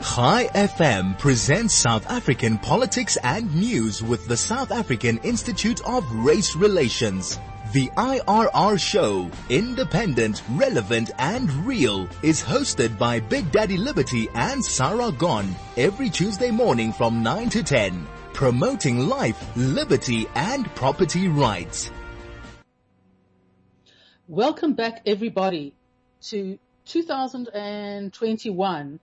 Chai FM presents South African politics and news with the South African Institute of Race Relations. The IRR show, independent, relevant and real, is hosted by Big Daddy Liberty and Sara Gon every Tuesday morning from 9 to 10, promoting life, liberty and property rights. Welcome back everybody to 2021.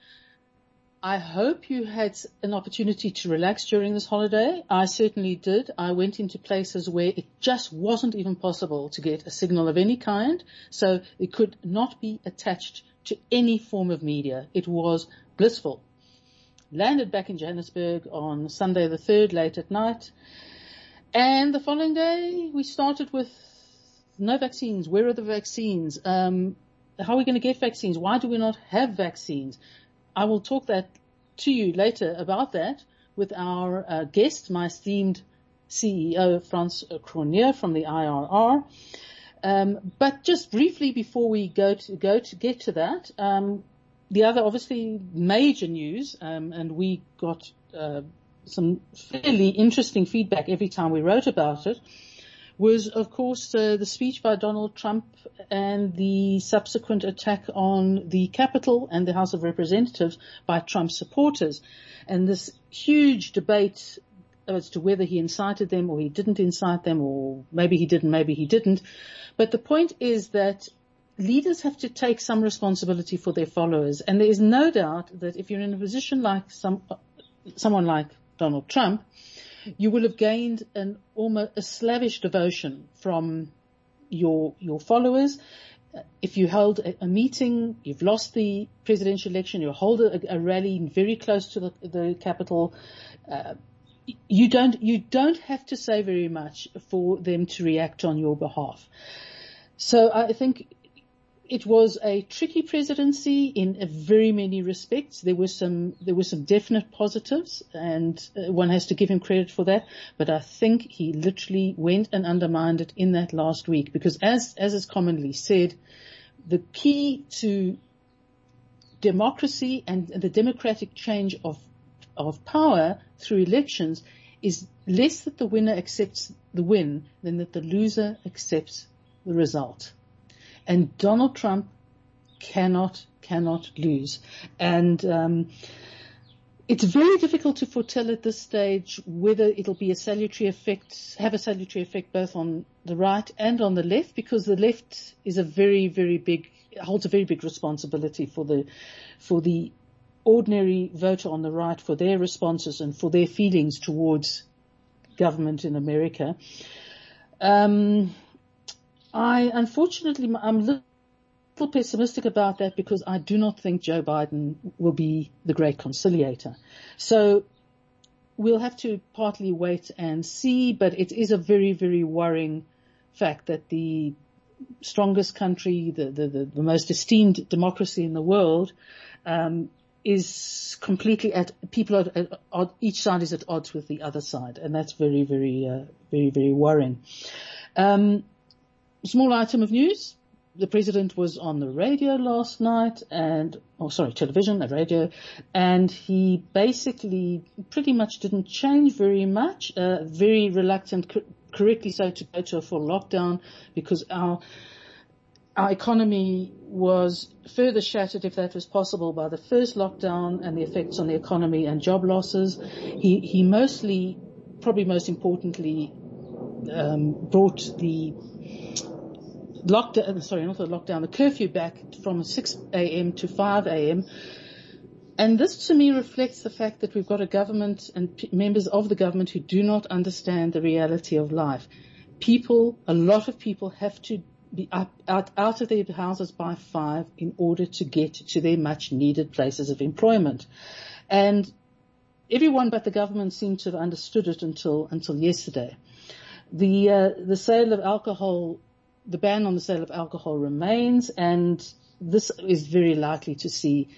I hope you had an opportunity to relax during this holiday. I certainly did. I went into places where it just wasn't even possible to get a signal of any kind, so it could not be attached to any form of media. It was blissful. Landed back in Johannesburg on Sunday the 3rd late at night. And the following day we started with no vaccines. Where are the vaccines? Um, how are we going to get vaccines? Why do we not have vaccines? I will talk that to you later about that with our uh, guest, my esteemed CEO, Frans Cronje from the IRR. Um, but just briefly before we go to go to get to that, um, the other obviously major news, um, and we got uh, some fairly interesting feedback every time we wrote about it, was, of course, uh, the speech by Donald Trump and the subsequent attack on the Capitol and the House of Representatives by Trump supporters. And this huge debate as to whether he incited them or he didn't incite them or maybe he didn't, maybe he didn't. But the point is that leaders have to take some responsibility for their followers. And there is no doubt that if you're in a position like some, someone like Donald Trump, you will have gained an almost a slavish devotion from your your followers. If you held a, a meeting, you've lost the presidential election, you hold a, a rally very close to the, the capital. Uh, you don't you don't have to say very much for them to react on your behalf. So I think it was a tricky presidency in very many respects. There were some there were some definite positives, and uh, one has to give him credit for that. But I think he literally went and undermined it in that last week because, as as is commonly said, the key to democracy and the democratic change of of power through elections is less that the winner accepts the win than that the loser accepts the result. And Donald Trump cannot, cannot lose. And, um, it's very difficult to foretell at this stage whether it'll be a salutary effect, have a salutary effect both on the right and on the left, because the left is a very, very big, holds a very big responsibility for the, for the ordinary voter on the right, for their responses and for their feelings towards government in America. Um, I unfortunately I'm a little pessimistic about that because I do not think Joe Biden will be the great conciliator. So we'll have to partly wait and see, but it is a very, very worrying fact that the strongest country, the, the, the, the most esteemed democracy in the world, um, is completely at people are at, each side is at odds with the other side, and that's very, very, uh, very, very worrying. Um, small item of news. The president was on the radio last night and, oh sorry, television, the radio, and he basically pretty much didn't change very much, uh, very reluctant, correctly so, to go to a full lockdown because our, our economy was further shattered, if that was possible, by the first lockdown and the effects on the economy and job losses. He, he mostly, probably most importantly, um, brought the lockdown, sorry, not the lockdown, the curfew back from 6 a.m. to 5 a.m. And this to me reflects the fact that we've got a government and p- members of the government who do not understand the reality of life. People, a lot of people have to be up, out, out of their houses by five in order to get to their much needed places of employment. And everyone but the government seemed to have understood it until, until yesterday. The, uh, the sale of alcohol the ban on the sale of alcohol remains, and this is very likely to see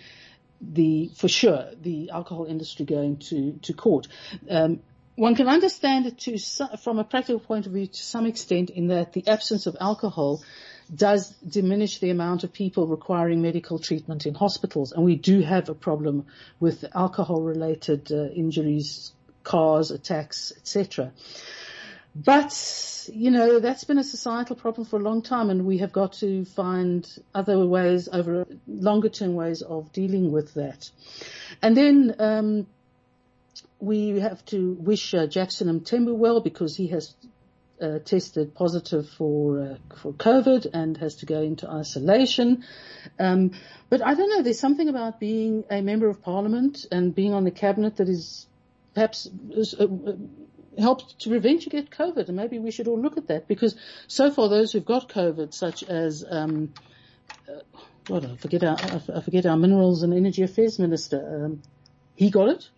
the, for sure, the alcohol industry going to, to court. Um, one can understand it to, from a practical point of view to some extent in that the absence of alcohol does diminish the amount of people requiring medical treatment in hospitals. And we do have a problem with alcohol related uh, injuries, cars, attacks, etc. But, you know, that's been a societal problem for a long time and we have got to find other ways over longer term ways of dealing with that. And then, um, we have to wish uh, Jackson Mthembu well because he has uh, tested positive for uh, for COVID and has to go into isolation. Um, but I don't know. There's something about being a member of parliament and being on the cabinet that is perhaps is, uh, helps to prevent you get COVID, and maybe we should all look at that because so far those who've got COVID, such as um, uh, I forget our I forget our minerals and energy affairs minister, um, he got it,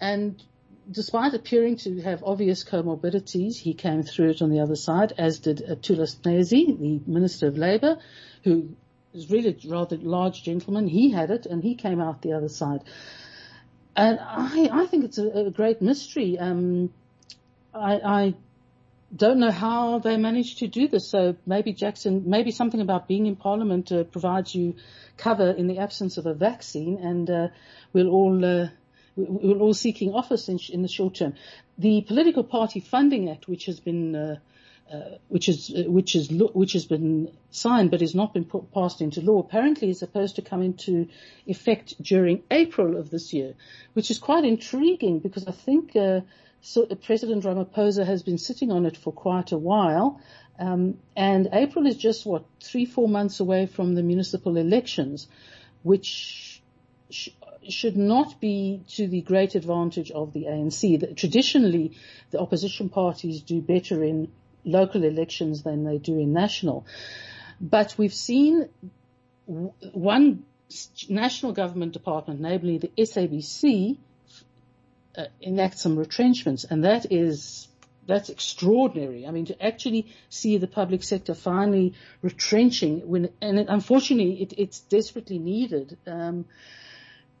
and despite appearing to have obvious comorbidities, he came through it on the other side, as did Thulas Nxesi, the Minister of Labour, who is really a rather large gentleman. He had it and he came out the other side. And I, I think it's a, a great mystery. Um, I, I don't know how they managed to do this. So maybe Jackson, maybe something about being in Parliament uh, provides you cover in the absence of a vaccine, and uh, we'll all uh, we're all seeking office in, in, the short term. The Political Party Funding Act, which has been uh, which is uh, which is which has been signed but has not been put, passed into law. Apparently, is supposed to come into effect during April of this year, which is quite intriguing because I think uh, so uh, President Ramaphosa has been sitting on it for quite a while, um, and April is just what three four months away from the municipal elections, which. Sh- should not be to the great advantage of the ANC. The, traditionally, the opposition parties do better in local elections than they do in national. But we've seen one national government department, namely the SABC, uh, enact some retrenchments, and that is that's extraordinary. I mean, to actually see the public sector finally retrenching when, and it, unfortunately, it, it's desperately needed. Um,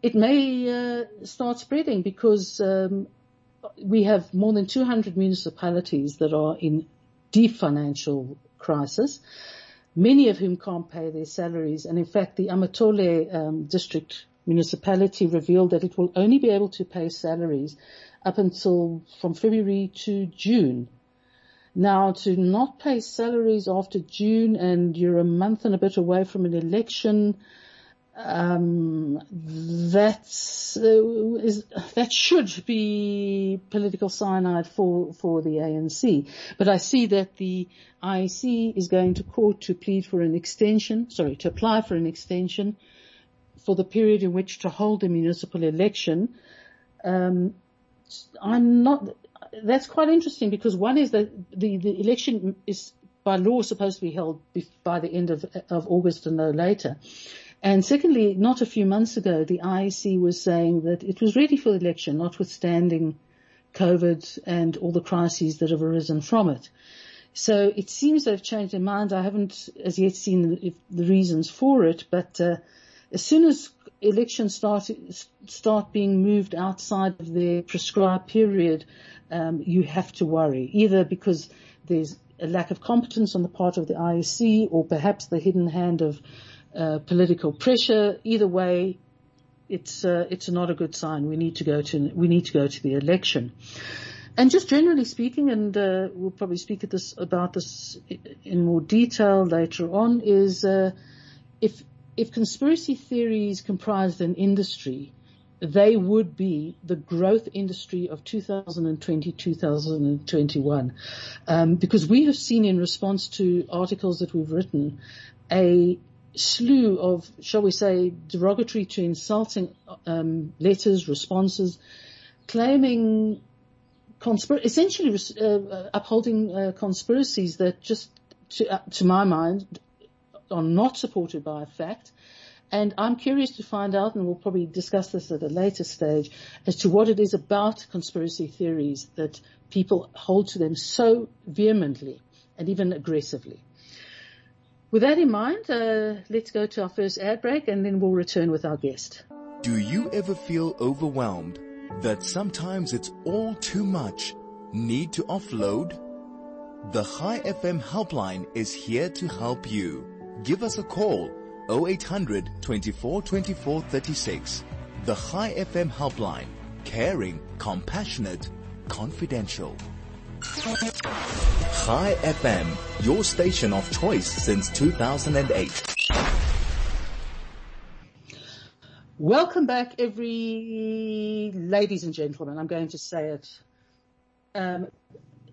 it may uh, start spreading because um, we have more than 200 municipalities that are in deep financial crisis, many of whom can't pay their salaries. And in fact, the Amathole um, district municipality revealed that it will only be able to pay salaries up until from February to June. Now, to not pay salaries after June and you're a month and a bit away from an election, um, that's uh, is, that should be political cyanide for for the ANC. But I see that the IEC is going to court to plead for an extension. Sorry, to apply for an extension for the period in which to hold the municipal election. Um, I'm not. That's quite interesting because one is that the the election is by law supposed to be held by the end of of August and no later. And secondly, not a few months ago, the IEC was saying that it was ready for election, notwithstanding COVID and all the crises that have arisen from it. So it seems they've changed their mind. I haven't as yet seen the, the reasons for it, but uh, as soon as elections start start being moved outside of their prescribed period, um, you have to worry either because there's a lack of competence on the part of the IEC, or perhaps the hidden hand of uh, political pressure. Either way, it's uh, it's not a good sign. We need to go to we need to go to the election. And just generally speaking, and uh, we'll probably speak this about this in more detail later on, is uh, if if conspiracy theories comprised an industry, they would be the growth industry of 2020, 2021. Um, because we have seen in response to articles that we've written a slew of, shall we say, derogatory to insulting um, letters, responses, claiming conspir- essentially uh, upholding uh, conspiracies that just, to, uh, to my mind, are not supported by fact. And I'm curious to find out, and we'll probably discuss this at a later stage, as to what it is about conspiracy theories that people hold to them so vehemently and even aggressively. With that in mind, uh, let's go to our first ad break and then we'll return with our guest. Do you ever feel overwhelmed that sometimes it's all too much? Need to offload? The Chai FM helpline is here to help you. Give us a call 0800 24 24 36. The Chai FM helpline. Caring, compassionate, confidential. Chai FM, your station of choice since 2008. Welcome back, every ladies and gentlemen. I'm going to say it. Um,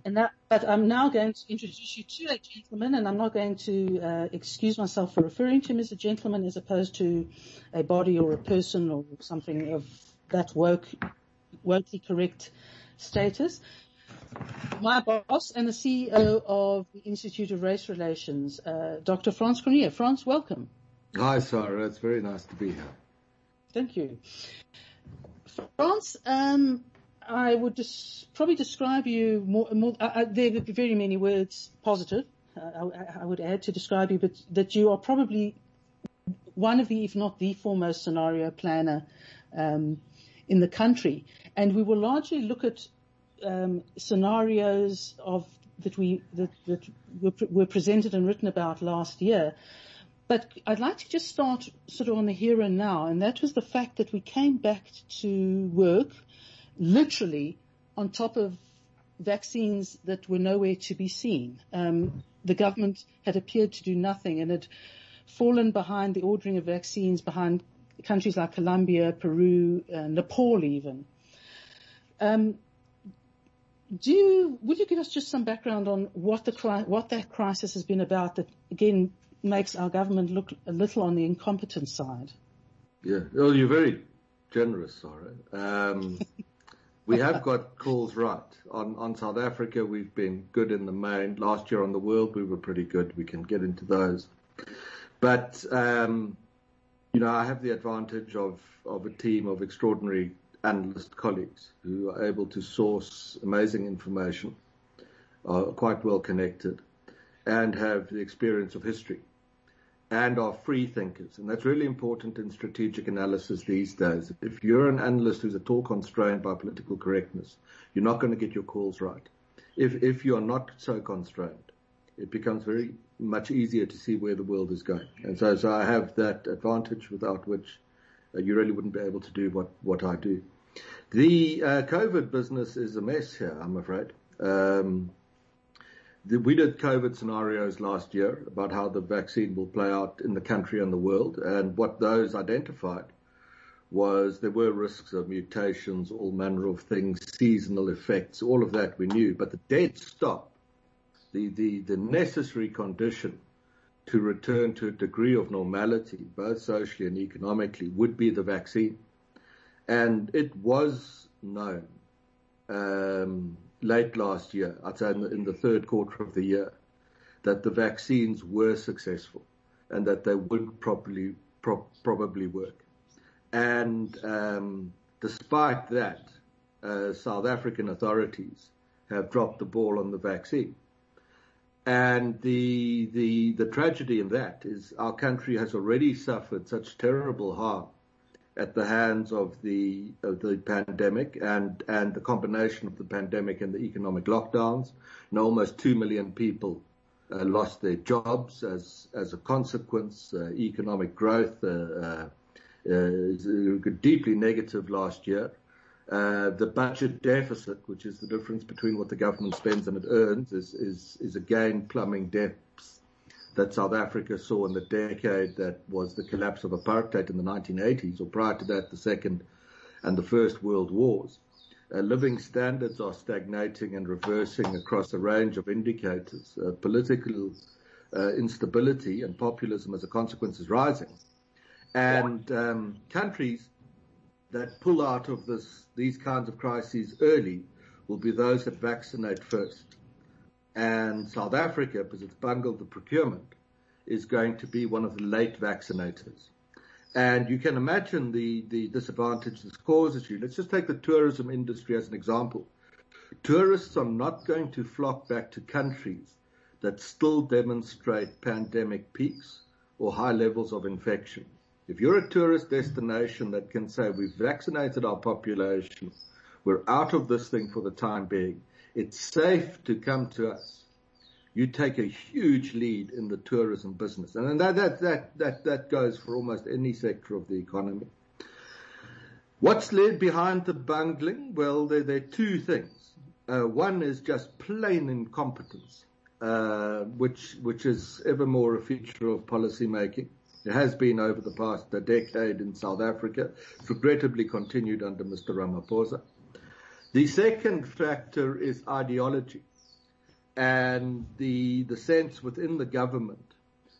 and that, but I'm now going to introduce you to a gentleman, and I'm not going to uh, excuse myself for referring to him as a gentleman as opposed to a body or a person or something of that woke, wokely correct status. My boss and the CEO of the Institute of Race Relations, uh, Dr. Frans Cronje. Frans, welcome. Hi, Sarah. It's very nice to be here. Thank you. Frans, um, I would probably describe you more, more uh, uh there are very many words positive, uh, I, I, would add to describe you, but that you are probably one of the, if not the foremost scenario planner, um, in the country. And we will largely look at, um, scenarios of, that we, that, that were, were presented and written about last year. But I'd like to just start sort of on the here and now, and that was the fact that we came back to work literally on top of vaccines that were nowhere to be seen. Um, the government had appeared to do nothing and had fallen behind the ordering of vaccines behind countries like Colombia, Peru, uh, Nepal even. Um, do you, would you give us just some background on what the what that crisis has been about that again makes our government look a little on the incompetent side? Yeah, well, you're very generous, Sarah. Um, we have got calls right. On, on South Africa, we've been good in the main. Last year on the world, we were pretty good. We can get into those. But, um, you know, I have the advantage of, of a team of extraordinary analyst colleagues who are able to source amazing information, are quite well connected, and have the experience of history and are free thinkers. And that's really important in strategic analysis these days. If you're an analyst who's at all constrained by political correctness, you're not going to get your calls right. If, if you are not so constrained, it becomes very much easier to see where the world is going. And so, so I have that advantage without which uh, you really wouldn't be able to do what, what I do. The uh, COVID business is a mess here, I'm afraid. Um, we did COVID scenarios last year about how the vaccine will play out in the country and the world, and what those identified was there were risks of mutations, all manner of things, seasonal effects, all of that we knew. But the dead stop, the, the, the necessary condition to return to a degree of normality, both socially and economically, would be the vaccine. And it was known um, late last year, I'd say in the, in the third quarter of the year, that the vaccines were successful and that they would probably pro- probably work. And um, despite that, uh, South African authorities have dropped the ball on the vaccine. And the the the tragedy in that is our country has already suffered such terrible harm at the hands of the of the pandemic and and the combination of the pandemic and the economic lockdowns. And almost two million people uh, lost their jobs as as a consequence. Uh, economic growth uh, uh, uh deeply negative last year. Uh, the budget deficit, which is the difference between what the government spends and it earns, is is is again plumbing depths that South Africa saw in the decade that was the collapse of apartheid in the 1980s, or prior to that, the Second and the First World Wars. Uh, living standards are stagnating and reversing across a range of indicators. Uh, political uh, instability and populism as a consequence is rising. And um, countries that pull out of this, these kinds of crises early will be those that vaccinate first and South Africa, because it's bungled the procurement, is going to be one of the late vaccinators. And you can imagine the, the disadvantage this causes you. Let's just take the tourism industry as an example. Tourists are not going to flock back to countries that still demonstrate pandemic peaks or high levels of infection. If you're a tourist destination that can say we've vaccinated our population, we're out of this thing for the time being, it's safe to come to us you take a huge lead in the tourism business. And that, that, that, that, that goes for almost any sector of the economy. What's led behind the bungling? Well, there, there are two things. Uh, one is just plain incompetence, uh, which, which is ever more a feature of policy making. It has been over the past decade in South Africa. Regrettably continued under Mr. Ramaphosa. The second factor is ideology and the, the sense within the government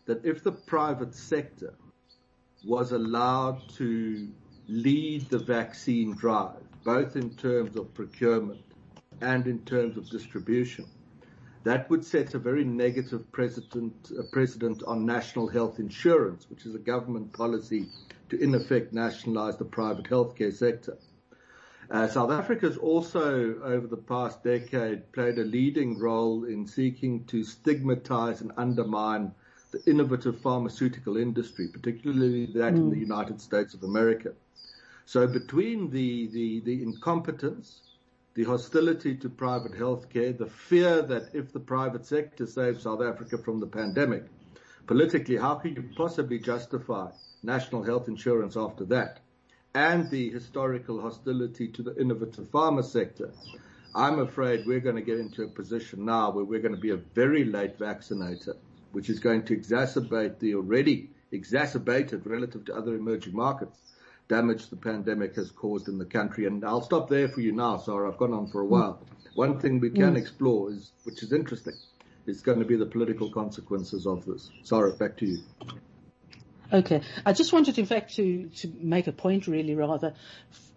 that if the private sector was allowed to lead the vaccine drive, both in terms of procurement and in terms of distribution, that would set a very negative precedent, precedent on national health insurance, which is a government policy to in effect nationalize the private healthcare sector. Uh, South Africa has also, over the past decade, played a leading role in seeking to stigmatize and undermine the innovative pharmaceutical industry, particularly that mm. in the hmm. United States of America. So between the, the, the incompetence, the hostility to private healthcare, the fear that if the private sector saves South Africa from the pandemic, politically, how can you possibly justify national health insurance after that? And the historical hostility to the innovative pharma sector, I'm afraid we're going to get into a position now where we're going to be a very late vaccinator, which is going to exacerbate the already exacerbated relative to other emerging markets damage the pandemic has caused in the country. And I'll stop there for you now, Sarah. I've gone on for a mm. while. One thing we can mm. explore is, which is interesting, is going to be the political consequences of this. Sarah, back to you. Okay. I just wanted, in fact, to, to make a point really rather.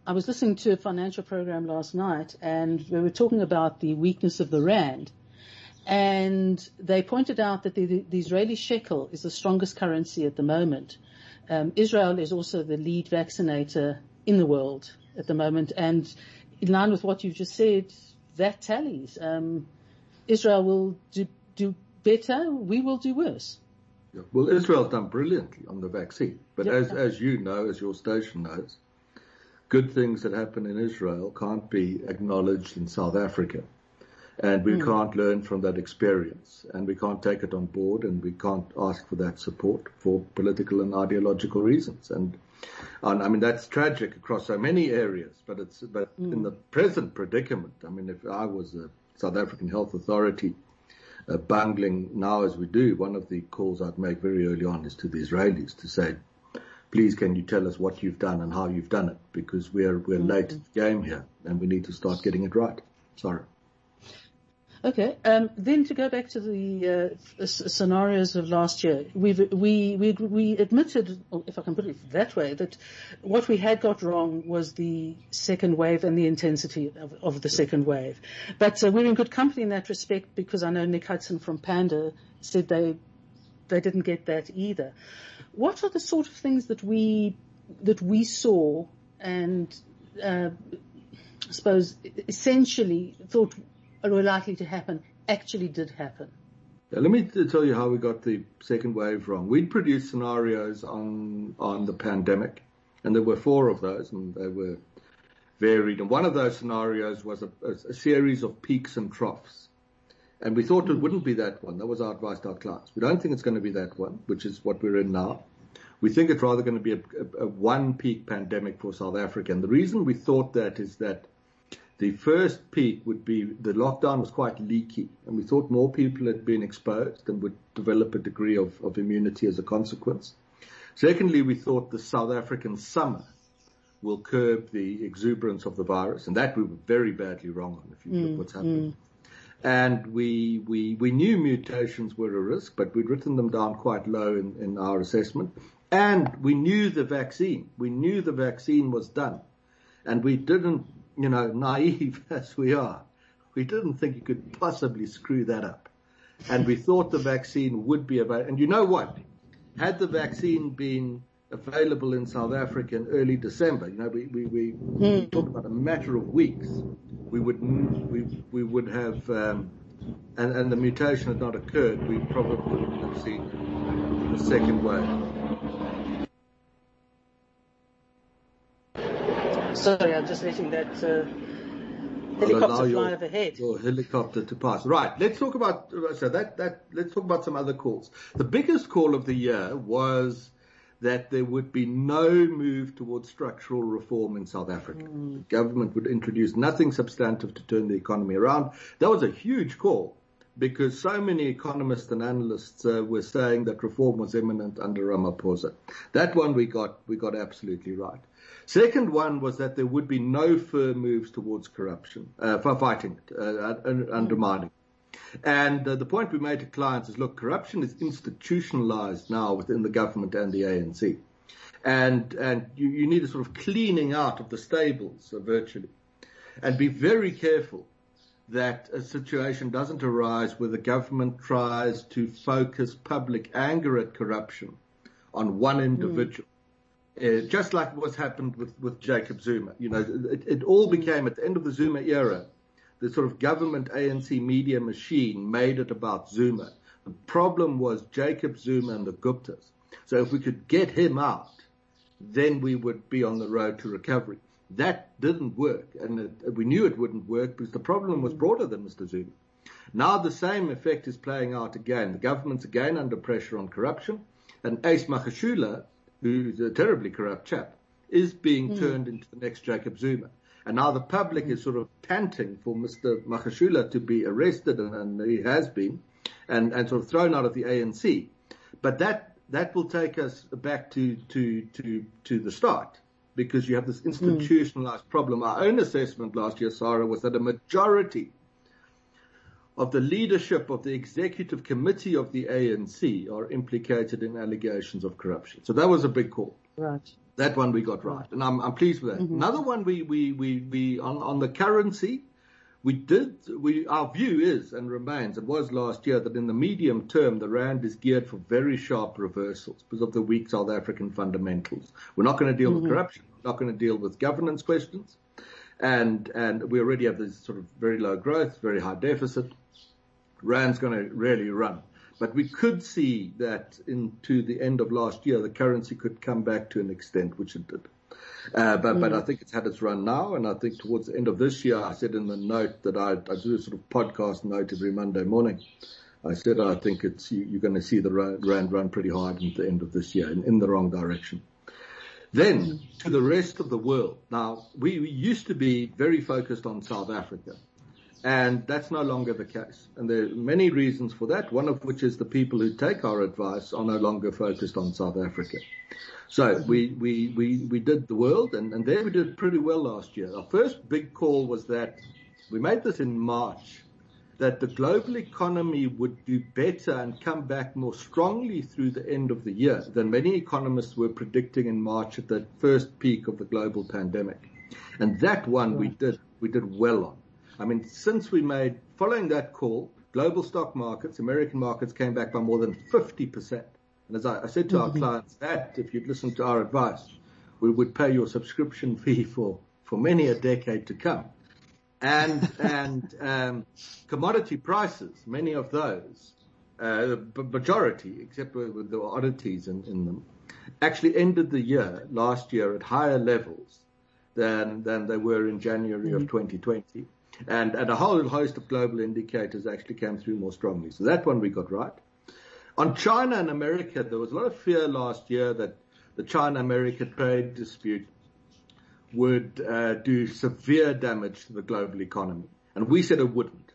I was listening to a financial program last night and we were talking about the weakness of the rand. And they pointed out that the, the Israeli shekel is the strongest currency at the moment. Um, Israel is also the lead vaccinator in the world at the moment. And in line with what you've just said, that tallies. Um, Israel will do, do better. We will do worse. Yeah. Well, Israel's done brilliantly on the vaccine, but as as you know, as your station knows, good things that happen in Israel can't be acknowledged in South Africa, and we mm. can't learn from that experience, and we can't take it on board, and we can't ask for that support for political and ideological reasons, and. And I mean that's tragic across so many areas, but it's but mm. in the present predicament. I mean, if I was a South African Health Authority uh, bungling now as we do, one of the calls I'd make very early on is to the Israelis to say, please can you tell us what you've done and how you've done it? Because we're, we're mm-hmm. late to the game here and we need to start getting it right. Sorry. Okay. Um, then to go back to the uh, scenarios of last year, we we we admitted, if I can put it that way, that what we had got wrong was the second wave and the intensity of, of the second wave. But uh, we're in good company in that respect because I know Nick Hudson from Panda said they they didn't get that either. What are the sort of things that we that we saw and uh, I suppose essentially thought were likely to happen actually did happen. Yeah, let me tell you how we got the second wave wrong. We'd produced scenarios on on the pandemic, and there were four of those, and they were varied. And one of those scenarios was a, a series of peaks and troughs. And we thought it wouldn't be that one. That was our advice to our clients. We don't think it's going to be that one, which is what we're in now. We think it's rather going to be a, a, a one peak pandemic for South Africa. And the reason we thought that is that the first peak would be the lockdown was quite leaky, and we thought more people had been exposed and would develop a degree of, of immunity as a consequence. Secondly, we thought the South African summer will curb the exuberance of the virus, and that we were very badly wrong on if you mm, look what's happening. Mm. And we, we, we knew mutations were a risk, but we'd written them down quite low in, in our assessment. And we knew the vaccine. We knew the vaccine was done. And we didn't you know, naive as we are, we didn't think you could possibly screw that up. And we thought the vaccine would be available. And you know what? Had the vaccine been available in South Africa in early December, you know, we, we, we, mm. we hmm. talk about a matter of weeks, we would, we, we would have, um, and, and the mutation had not occurred, we probably would have seen a second wave. Sorry, I'm just letting that uh, Helicopter fly overhead. Your helicopter to pass. Right. Let's talk about so that that let's talk about some other calls. The biggest call of the year was that there would be no move towards structural reform in South Africa. Mm. The government would introduce nothing substantive to turn the economy around. That was a huge call because so many economists and analysts uh, were saying that reform was imminent under Ramaphosa. That one we got we got absolutely right. Second one was that there would be no firm moves towards corruption, uh, for fighting it, uh, undermining. And uh, the point we made to clients is, look, corruption is institutionalized now within the government and the ANC. And, and you, you need a sort of cleaning out of the stables uh, virtually. And be very careful that a situation doesn't arise where the government tries to focus public anger at corruption on one individual. Mm uh, just like what's happened with, with Jacob Zuma. You know, it, it all became at the end of the Zuma era, the sort of government ANC media machine made it about Zuma. The problem was Jacob Zuma and the Guptas. So if we could get him out, then we would be on the road to recovery. That didn't work, and it, we knew it wouldn't work because the problem was broader than Mr. Zuma. Now the same effect is playing out again. The government's again under pressure on corruption, and Ace Magashule who's a terribly corrupt chap, is being mm. turned into the next Jacob Zuma. And now the public is sort of panting for Mr. Magashule to be arrested, and, and, he has been, and, and sort of thrown out of the ANC. But that that will take us back to to to to the start because you have this hmm. institutionalized mm. problem. Our own assessment last year, Sarah, was that a majority of the leadership of the executive committee of the ANC are implicated in allegations of corruption. So that was a big call. Right. That one we got right, and I'm, I'm pleased with that. Mm-hmm. Another one we, we, we, we on, on the currency, we did, we, our view is and remains, it was last year, that in the medium term, the Rand is geared for very sharp reversals because of the weak South African fundamentals. We're not going to deal mm-hmm. with corruption. We're not going to deal with governance questions. And, and we already have this sort of very low growth, very high deficit. Rand's going to really run. But we could see that into the end of last year, the currency could come back to an extent, which it did. Uh, but, mm. but I think it's had its run now, and I think towards the end of this year, I said in the note that I, I do a sort of podcast note every Monday morning. I said I think it's you, are going to see the rand run pretty hard at the end of this year in, in the wrong direction. Then mm. to the rest of the world. Now we, we used to be very focused on South Africa. And that's no longer the case. And there are many reasons for that, one of which is the people who take our advice are no longer focused on South Africa. So we, we, we, we did the world and, and there we did pretty well last year. Our first big call was that we made this in March that the global economy would do better and come back more strongly through the end of the year than many economists were predicting in March at the first peak of the global pandemic. And that one we did, we did well on. I mean, since we made, following that call, global stock markets, American markets came back by more than 50%. And as I, I said to mm-hmm. our clients, that if you'd listened to our advice, we would pay your subscription fee for, for many a decade to come. And, and, um, commodity prices, many of those, uh, the majority, except with, the oddities in, in them, actually ended the year last year at higher levels than, than they were in January mm-hmm. of 2020 and, and a whole host of global indicators actually came through more strongly. So that one we got right. On China and America, there was a lot of fear last year that the China-America trade dispute would uh, do severe damage to the global economy. And we said it wouldn't.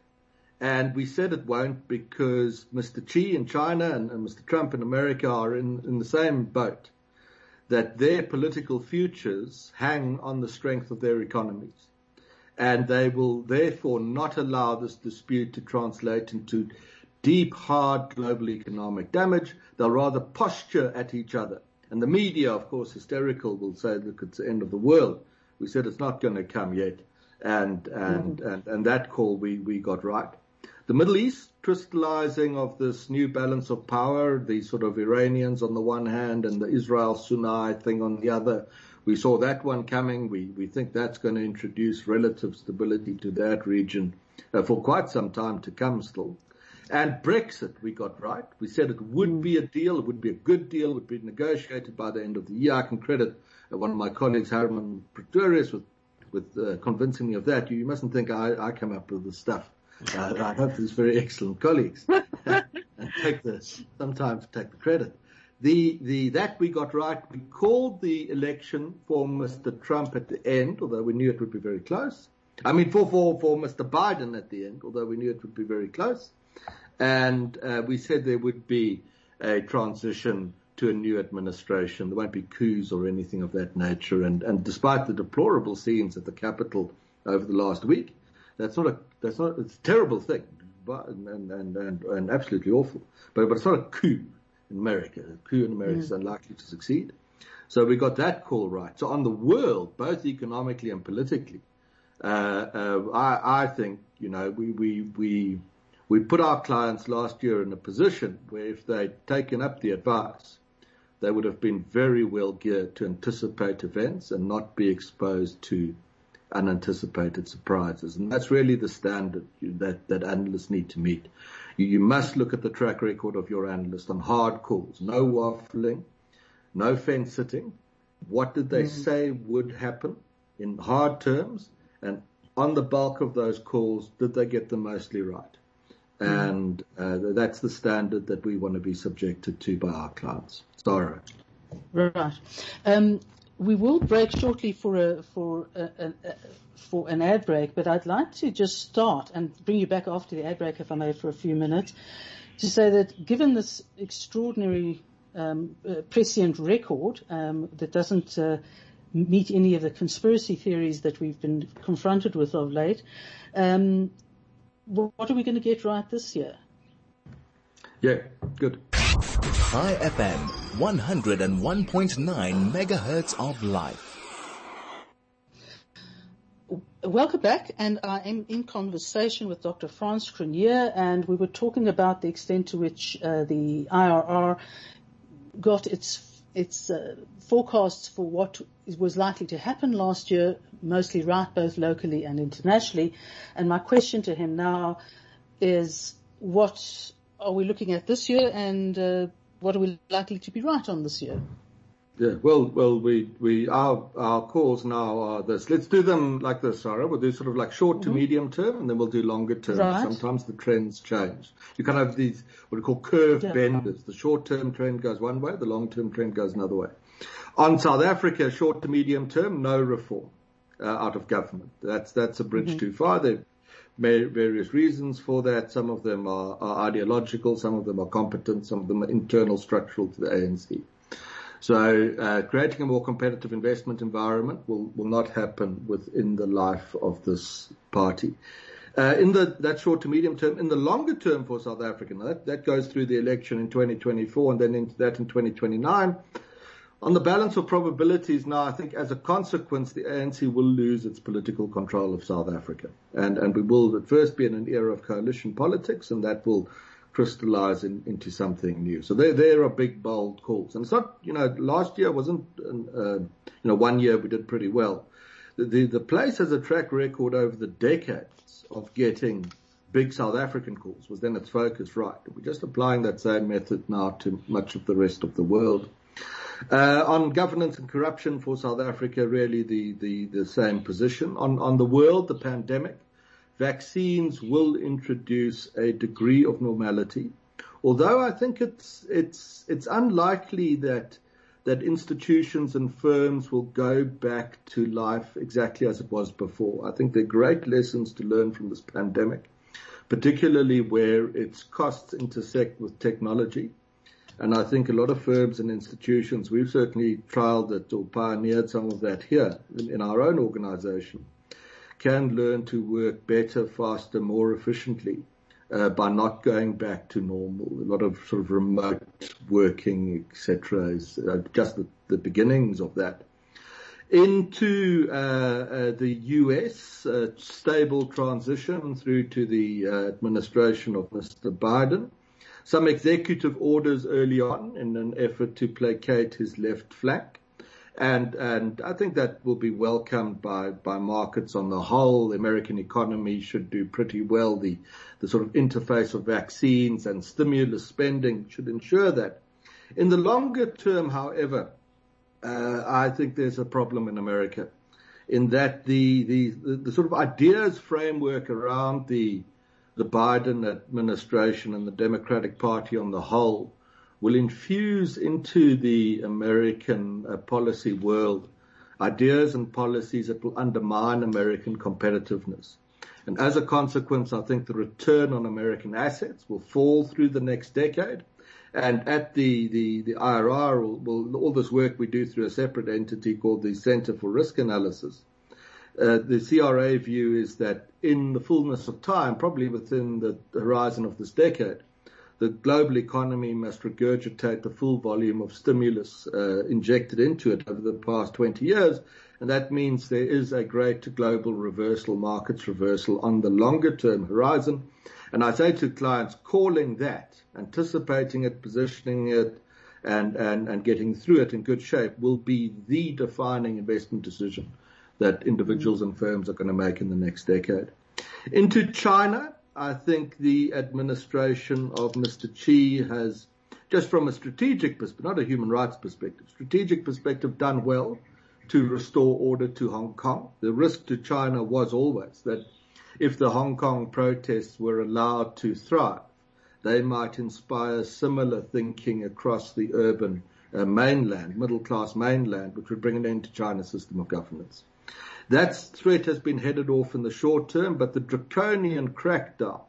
And we said it won't because Mr. Xi in China and, and Mr. Trump in America are in, in the same boat. That their political futures hang on the strength of their economies and they will therefore not allow this dispute to translate into deep, hard global economic damage. They'll rather posture at each other. And the media, of course, hysterical, will say, look, it's the end of the world. We said it's not going to come yet. And, and, mm-hmm. and, and that call we, we got right. The Middle East, crystallizing of this new balance of power, the sort of Iranians on the one hand and the Israel Sunni thing on the other, we saw that one coming. We, we think that's going to introduce relative stability to that region uh, for quite some time to come still. And Brexit, we got right. We said it would be a deal. It would be a good deal. It would be negotiated by the end of the year. I can credit uh, one of my colleagues, Herman Pretorius, with with uh, convincing me of that. You, you mustn't think I, I come up with the stuff. Uh, I have these very excellent colleagues and take the sometimes take the credit. The the that we got right. We called the election for Mr. Trump at the end, although we knew it would be very close. I mean, for for for Mr. Biden at the end, although we knew it would be very close. And uh, we said there would be a transition to a new administration. There won't be coups or anything of that nature. And, and despite the deplorable scenes at the Capitol over the last week, that's not a that's not it's a terrible thing, and, and and and absolutely awful. But but it's not a coup in America. A coup in America mm. is unlikely to succeed. So we got that call right. So on the world, both economically and politically, uh, uh, I, I think you know we we we we put our clients last year in a position where if they'd taken up the advice, they would have been very well geared to anticipate events and not be exposed to unanticipated surprises. And that's really the standard that, that analysts need to meet. You, you must look at the track record of your analyst on hard calls, no waffling, no fence sitting. What did they mm. say would happen in hard terms? And on the bulk of those calls, did they get them mostly right? Mm. and uh, that's the standard that we want to be subjected to by our clients. Sorry. Right. Um, we will break shortly for a for a, a, a, for an ad break, but I'd like to just start and bring you back after the ad break, if I may, for a few minutes, to say that given this extraordinary um, uh, prescient record um, that doesn't uh, meet any of the conspiracy theories that we've been confronted with of late, um, what are we going to get right this year? Yeah, good. Chai FM, 101.9 megahertz of life. Welcome back, and I am in conversation with Dr. Frans Cronje, and we were talking about the extent to which uh, the IRR got its its uh, forecasts for what was likely to happen last year mostly right both locally and internationally. And my question to him now is what are we looking at this year and uh, what are we likely to be right on this year? Yeah, well, well, we, we, our, our calls now are this. Let's do them like this, Sarah. We'll do sort of like short to mm-hmm. medium term and then we'll do longer term. Right. Sometimes the trends change. You kind of have these, what we call curve yeah. benders. The short term trend goes one way, the long term trend goes another way. On South Africa, short to medium term, no reform uh, out of government. That's that's a bridge mm-hmm. too far. There are various reasons for that. Some of them are, are, ideological, some of them are competent, some of them are internal structural to the ANC. So uh, creating a more competitive investment environment will, will not happen within the life of this party. Uh, in the that short to medium term, in the longer term for South Africa, that, that goes through the election in 2024 and then into that in 2029. On the balance of probabilities now, I think as a consequence, the ANC will lose its political control of South Africa. And, and we will at first be in an era of coalition politics and that will crystallize in, into something new. So there, there are big, bold calls. And it's not, you know, last year wasn't, uh, you know, one year we did pretty well. The, the, the place has a track record over the decades of getting big South African calls was then its focus right. We're just applying that same method now to much of the rest of the world. Uh, on governance and corruption for South Africa, really the, the, the same position. On, on the world, the pandemic, vaccines will introduce a degree of normality. Although I think it's, it's, it's unlikely that, that institutions and firms will go back to life exactly as it was before. I think there are great lessons to learn from this pandemic, particularly where its costs intersect with technology. And I think a lot of firms and institutions, we've certainly trialed it or pioneered some of that here in, our own organization, can learn to work better, faster, more efficiently uh, by not going back to normal. A lot of sort of remote working, etc., is uh, just the, the, beginnings of that. Into uh, uh the US, stable transition through to the uh, administration of Mr. Biden some executive orders early on in an effort to placate his left flank. And, and I think that will be welcomed by, by markets on the whole. The American economy should do pretty well. The, the sort of interface of vaccines and stimulus spending should ensure that. In the longer term, however, uh, I think there's a problem in America in that the, the, the, the sort of ideas framework around the, the Biden administration and the Democratic Party on the whole will infuse into the American uh, policy world ideas and policies that will undermine American competitiveness. And as a consequence, I think the return on American assets will fall through the next decade. And at the, the, the IRR, will, will, all this work we do through a separate entity called the Center for Risk Analysis, uh, the CRA view is that in the fullness of time, probably within the horizon of this decade, the global economy must regurgitate the full volume of stimulus uh, injected into it over the past 20 years. And that means there is a great global reversal, markets reversal on the longer term horizon. And I say to clients, calling that, anticipating it, positioning it, and, and, and getting through it in good shape will be the defining investment decision that individuals and firms are going to make in the next decade. Into China, I think the administration of Mr. Xi has, just from a strategic perspective, not a human rights perspective, strategic perspective, done well to restore order to Hong Kong. The risk to China was always that if the Hong Kong protests were allowed to thrive, they might inspire similar thinking across the urban uh, mainland, middle class mainland, which would bring an end to China's system of governance. That threat has been headed off in the short term, but the draconian crackdown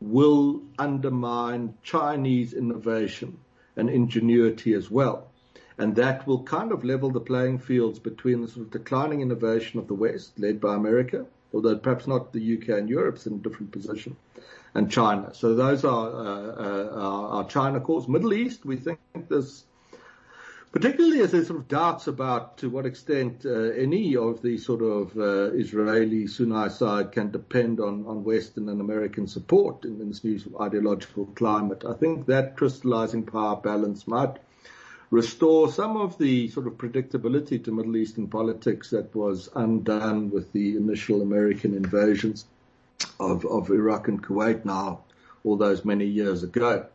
will undermine Chinese innovation and ingenuity as well. And that will kind of level the playing fields between the sort of declining innovation of the West, led by America, although perhaps not the UK and Europe's in a different position, and China. So those are uh, uh, our China calls. Middle East, we think there's particularly as there's sort of doubts about to what extent uh, any of the sort of uh, Israeli Sunni side can depend on, on Western and American support in, in this new ideological climate. I think that crystallizing power balance might restore some of the sort of predictability to Middle Eastern politics that was undone with the initial American invasions of, of Iraq and Kuwait now all those many years ago.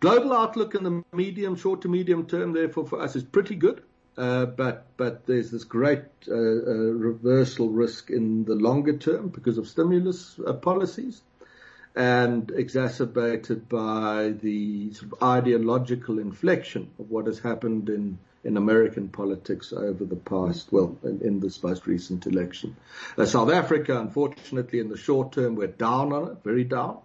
Global outlook in the medium, short to medium term, therefore, for us is pretty good. Uh, but but there's this great uh, uh, reversal risk in the longer term because of stimulus uh, policies, and exacerbated by the sort of ideological inflection of what has happened in in American politics over the past, well, in, in this most recent election. Uh, South Africa, unfortunately, in the short term, we're down on it, very down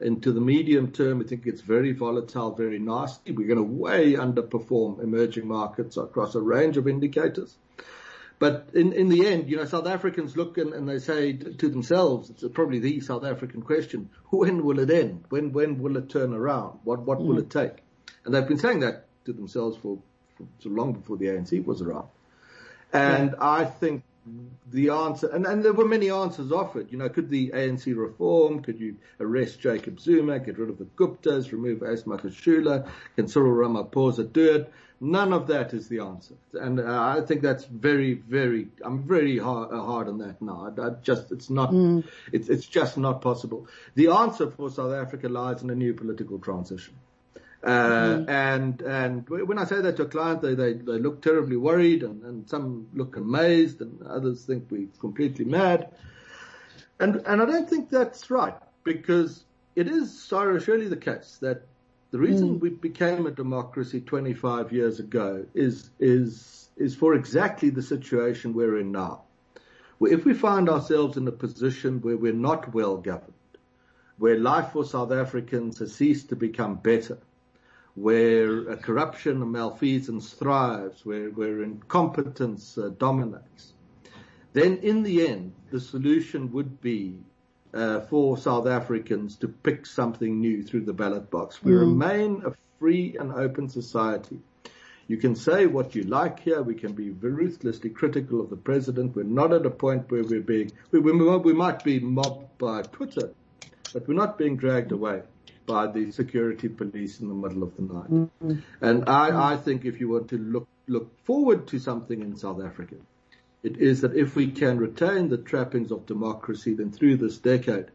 into the medium term, I think it's very volatile, very nasty. We're going to way underperform emerging markets across a range of indicators. But in, in the end, you know, South Africans look and, and they say to themselves, it's probably the South African question, when will it end? When, when will it turn around? What, what mm. will it take? And they've been saying that to themselves for, for so long before the ANC was around. And yeah. I think the answer, and, and there were many answers offered. You know, could the ANC reform? Could you arrest Jacob Zuma, get rid of the Guptas, remove Asma Magashule? Can Cyril Ramaphosa do it? None of that is the answer. And uh, I think that's very, very, I'm very hard, uh, hard on that now. I, I just, it's not, mm. it's, it's just not possible. The answer for South Africa lies in a new political transition. Uh, mm-hmm. and, and when I say that to a client, they, they, they look terribly worried and, and some look amazed and others think we're completely mad. And, and I don't think that's right because it is sorry, surely the case that the reason mm. we became a democracy 25 years ago is, is, is for exactly the situation we're in now. If we find ourselves in a position where we're not well governed, where life for South Africans has ceased to become better, where uh, corruption and malfeasance thrives, where, where incompetence uh, dominates, then in the end, the solution would be uh, for South Africans to pick something new through the ballot box. We mm. remain a free and open society. You can say what you like here. We can be ruthlessly critical of the president. We're not at a point where we're being, we, we, we might be mobbed by Twitter, but we're not being dragged away by the security police in the middle of the night. Mm-hmm. And I, I think if you were to look, look forward to something in South Africa, it is that if we can retain the trappings of democracy, then through this decade,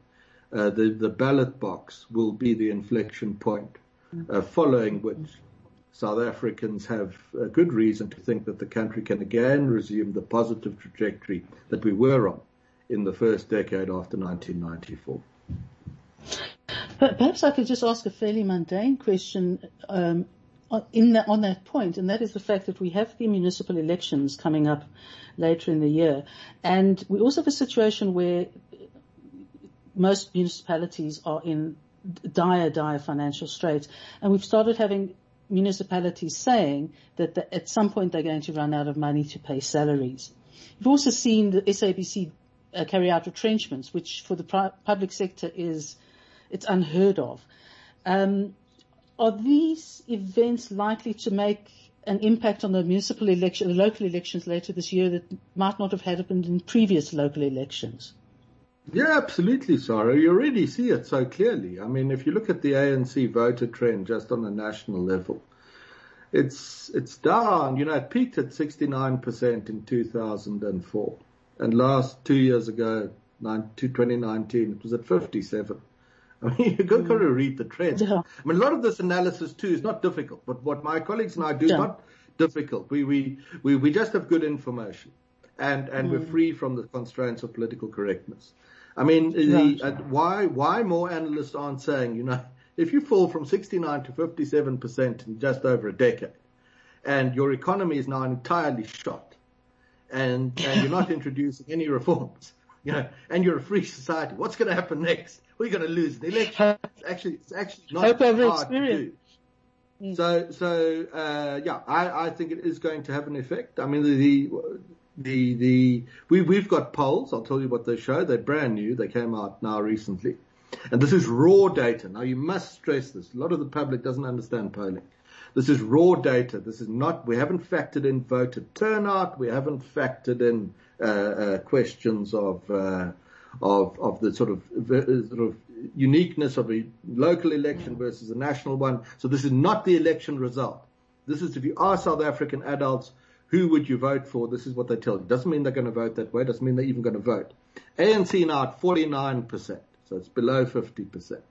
uh, the, the ballot box will be the inflection point, uh, following which South Africans have a good reason to think that the country can again resume the positive trajectory that we were on in the first decade after 1994. Perhaps I could just ask a fairly mundane question um, on that point, and that is the fact that we have the municipal elections coming up later in the year, and we also have a situation where most municipalities are in dire, dire financial straits, and we've started having municipalities saying that the, at some point they're going to run out of money to pay salaries. You've also seen the SABC uh, carry out retrenchments, which for the pri- public sector is it's unheard of. Um, are these events likely to make an impact on the municipal election, local elections later this year that might not have happened in previous local elections? Yeah, absolutely, Sara. You already see it so clearly. I mean, if you look at the ANC voter trend just on a national level, it's it's down. You know, it peaked at 69% in 2004, and last two years ago, 2019, it was at 57. I mean, you've got, mm. to read the trends. Yeah. I mean, a lot of this analysis too is not difficult, but what my colleagues and I do yeah. is not difficult. We, we, we, we just have good information and, and mm. we're free from the constraints of political correctness. I mean, the, uh, why, why more analysts aren't saying, you know, if you fall from 69 to 57% in just over a decade and your economy is now entirely shot and, and you're not introducing any reforms, you know, and you're a free society, what's going to happen next? We're going to lose the election. It's actually, it's actually not Hope hard experience. to do. So, so, uh, yeah, I, I think it is going to have an effect. I mean, the, the, the, we, we've got polls. I'll tell you what they show. They're brand new. They came out now recently. And this is raw data. Now you must stress this. A lot of the public doesn't understand polling. This is raw data. This is not, we haven't factored in voter turnout. We haven't factored in, uh, uh, questions of, uh, of, of the sort of, sort of uniqueness of a local election versus a national one. So this is not the election result. This is if you ask South African adults, who would you vote for? This is what they tell you. Doesn't mean they're going to vote that way. Doesn't mean they're even going to vote. ANC now at 49%. So it's below 50%.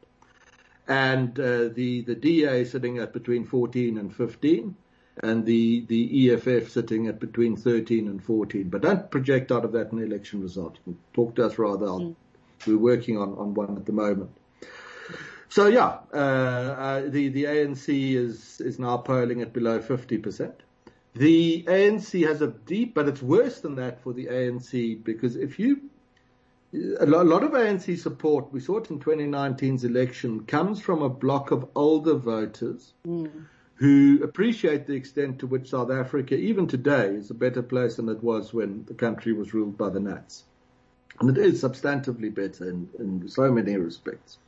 And, uh, the, the DA sitting at between 14 and 15 and the, the EFF sitting at between 13 and 14. But don't project out of that an election result. Talk to us rather. Mm. We're working on, on one at the moment. So yeah, uh, uh, the, the ANC is, is now polling at below 50%. The ANC has a deep, but it's worse than that for the ANC because if you, a lot of ANC support, we saw it in 2019's election, comes from a block of older voters mm who appreciate the extent to which South Africa, even today, is a better place than it was when the country was ruled by the Nats. And it is substantively better in, in so many respects.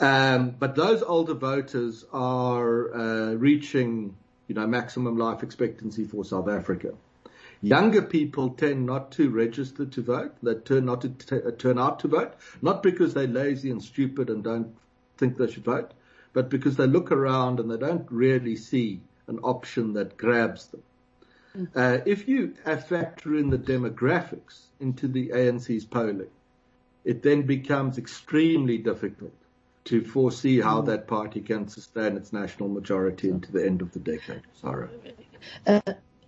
Um, but those older voters are uh, reaching, you know, maximum life expectancy for South Africa. Younger people tend not to register to vote. They turn not to t- uh, turn out to vote, not because they're lazy and stupid and don't think they should vote, but because they look around and they don't really see an option that grabs them. Mm. Uh, if you factor in the demographics into the ANC's polling, it then becomes extremely difficult to foresee how mm. that party can sustain its national majority into the end of the decade. Sara. Uh,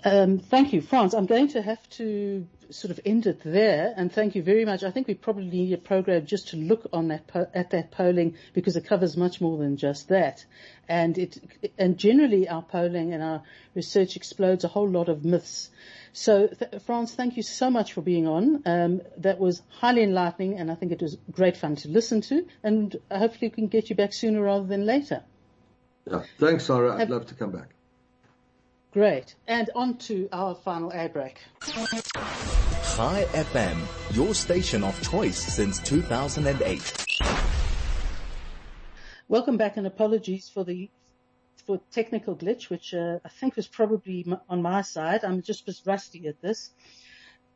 um, thank you, Frans. I'm going to have to sort of end it there, and thank you very much. I think we probably need a program just to look on that po- at that polling because it covers much more than just that, and it and generally our polling and our research explodes a whole lot of myths. So, th- Frans, thank you so much for being on. Um, that was highly enlightening, and I think it was great fun to listen to. And hopefully, we can get you back sooner rather than later. Yeah, thanks, Sara. I'd Have- love to come back. Great. And on to our final ad break. Chai FM, your station of choice since 2008. Welcome back and apologies for the for technical glitch, which uh, I think was probably on my side. I'm just just rusty at this.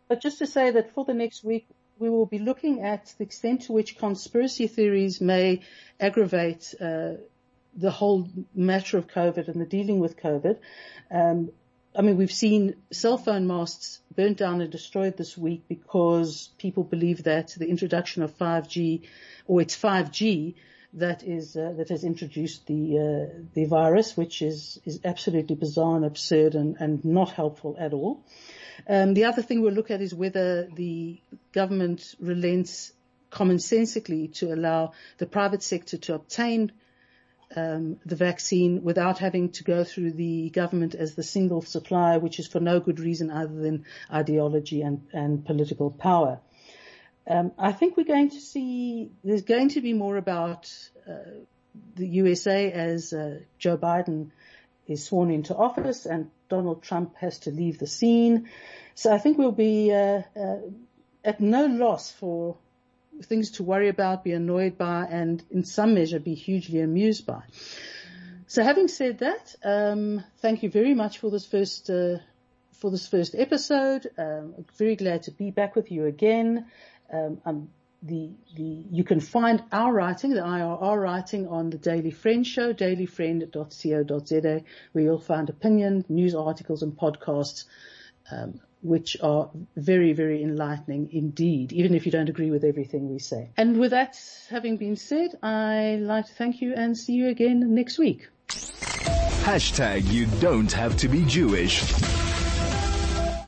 But just to say that for the next week, we will be looking at the extent to which conspiracy theories may aggravate uh, the whole matter of COVID and the dealing with COVID. Um, I mean, we've seen cell phone masts burnt down and destroyed this week because people believe that the introduction of 5G or it's 5G that is uh, that has introduced the uh, the virus, which is is absolutely bizarre and absurd and, and not helpful at all. Um, the other thing we'll look at is whether the government relents commonsensically to allow the private sector to obtain um, the vaccine without having to go through the government as the single supplier, which is for no good reason other than ideology and, and political power. Um, I think we're going to see there's going to be more about uh, the USA as uh, Joe Biden is sworn into office and Donald Trump has to leave the scene. So I think we'll be uh, uh at no loss for things to worry about, be annoyed by, and in some measure be hugely amused by. So having said that, um, thank you very much for this first uh, for this first episode. Um, very glad to be back with you again. Um, the the you can find our writing, the IRR writing, on the Daily Friend show, dailyfriend.co.za, where you'll find opinion, news articles, and podcasts um, which are very, very enlightening indeed, even if you don't agree with everything we say. And with that having been said, I'd like to thank you and see you again next week. Hashtag you don't have to be Jewish.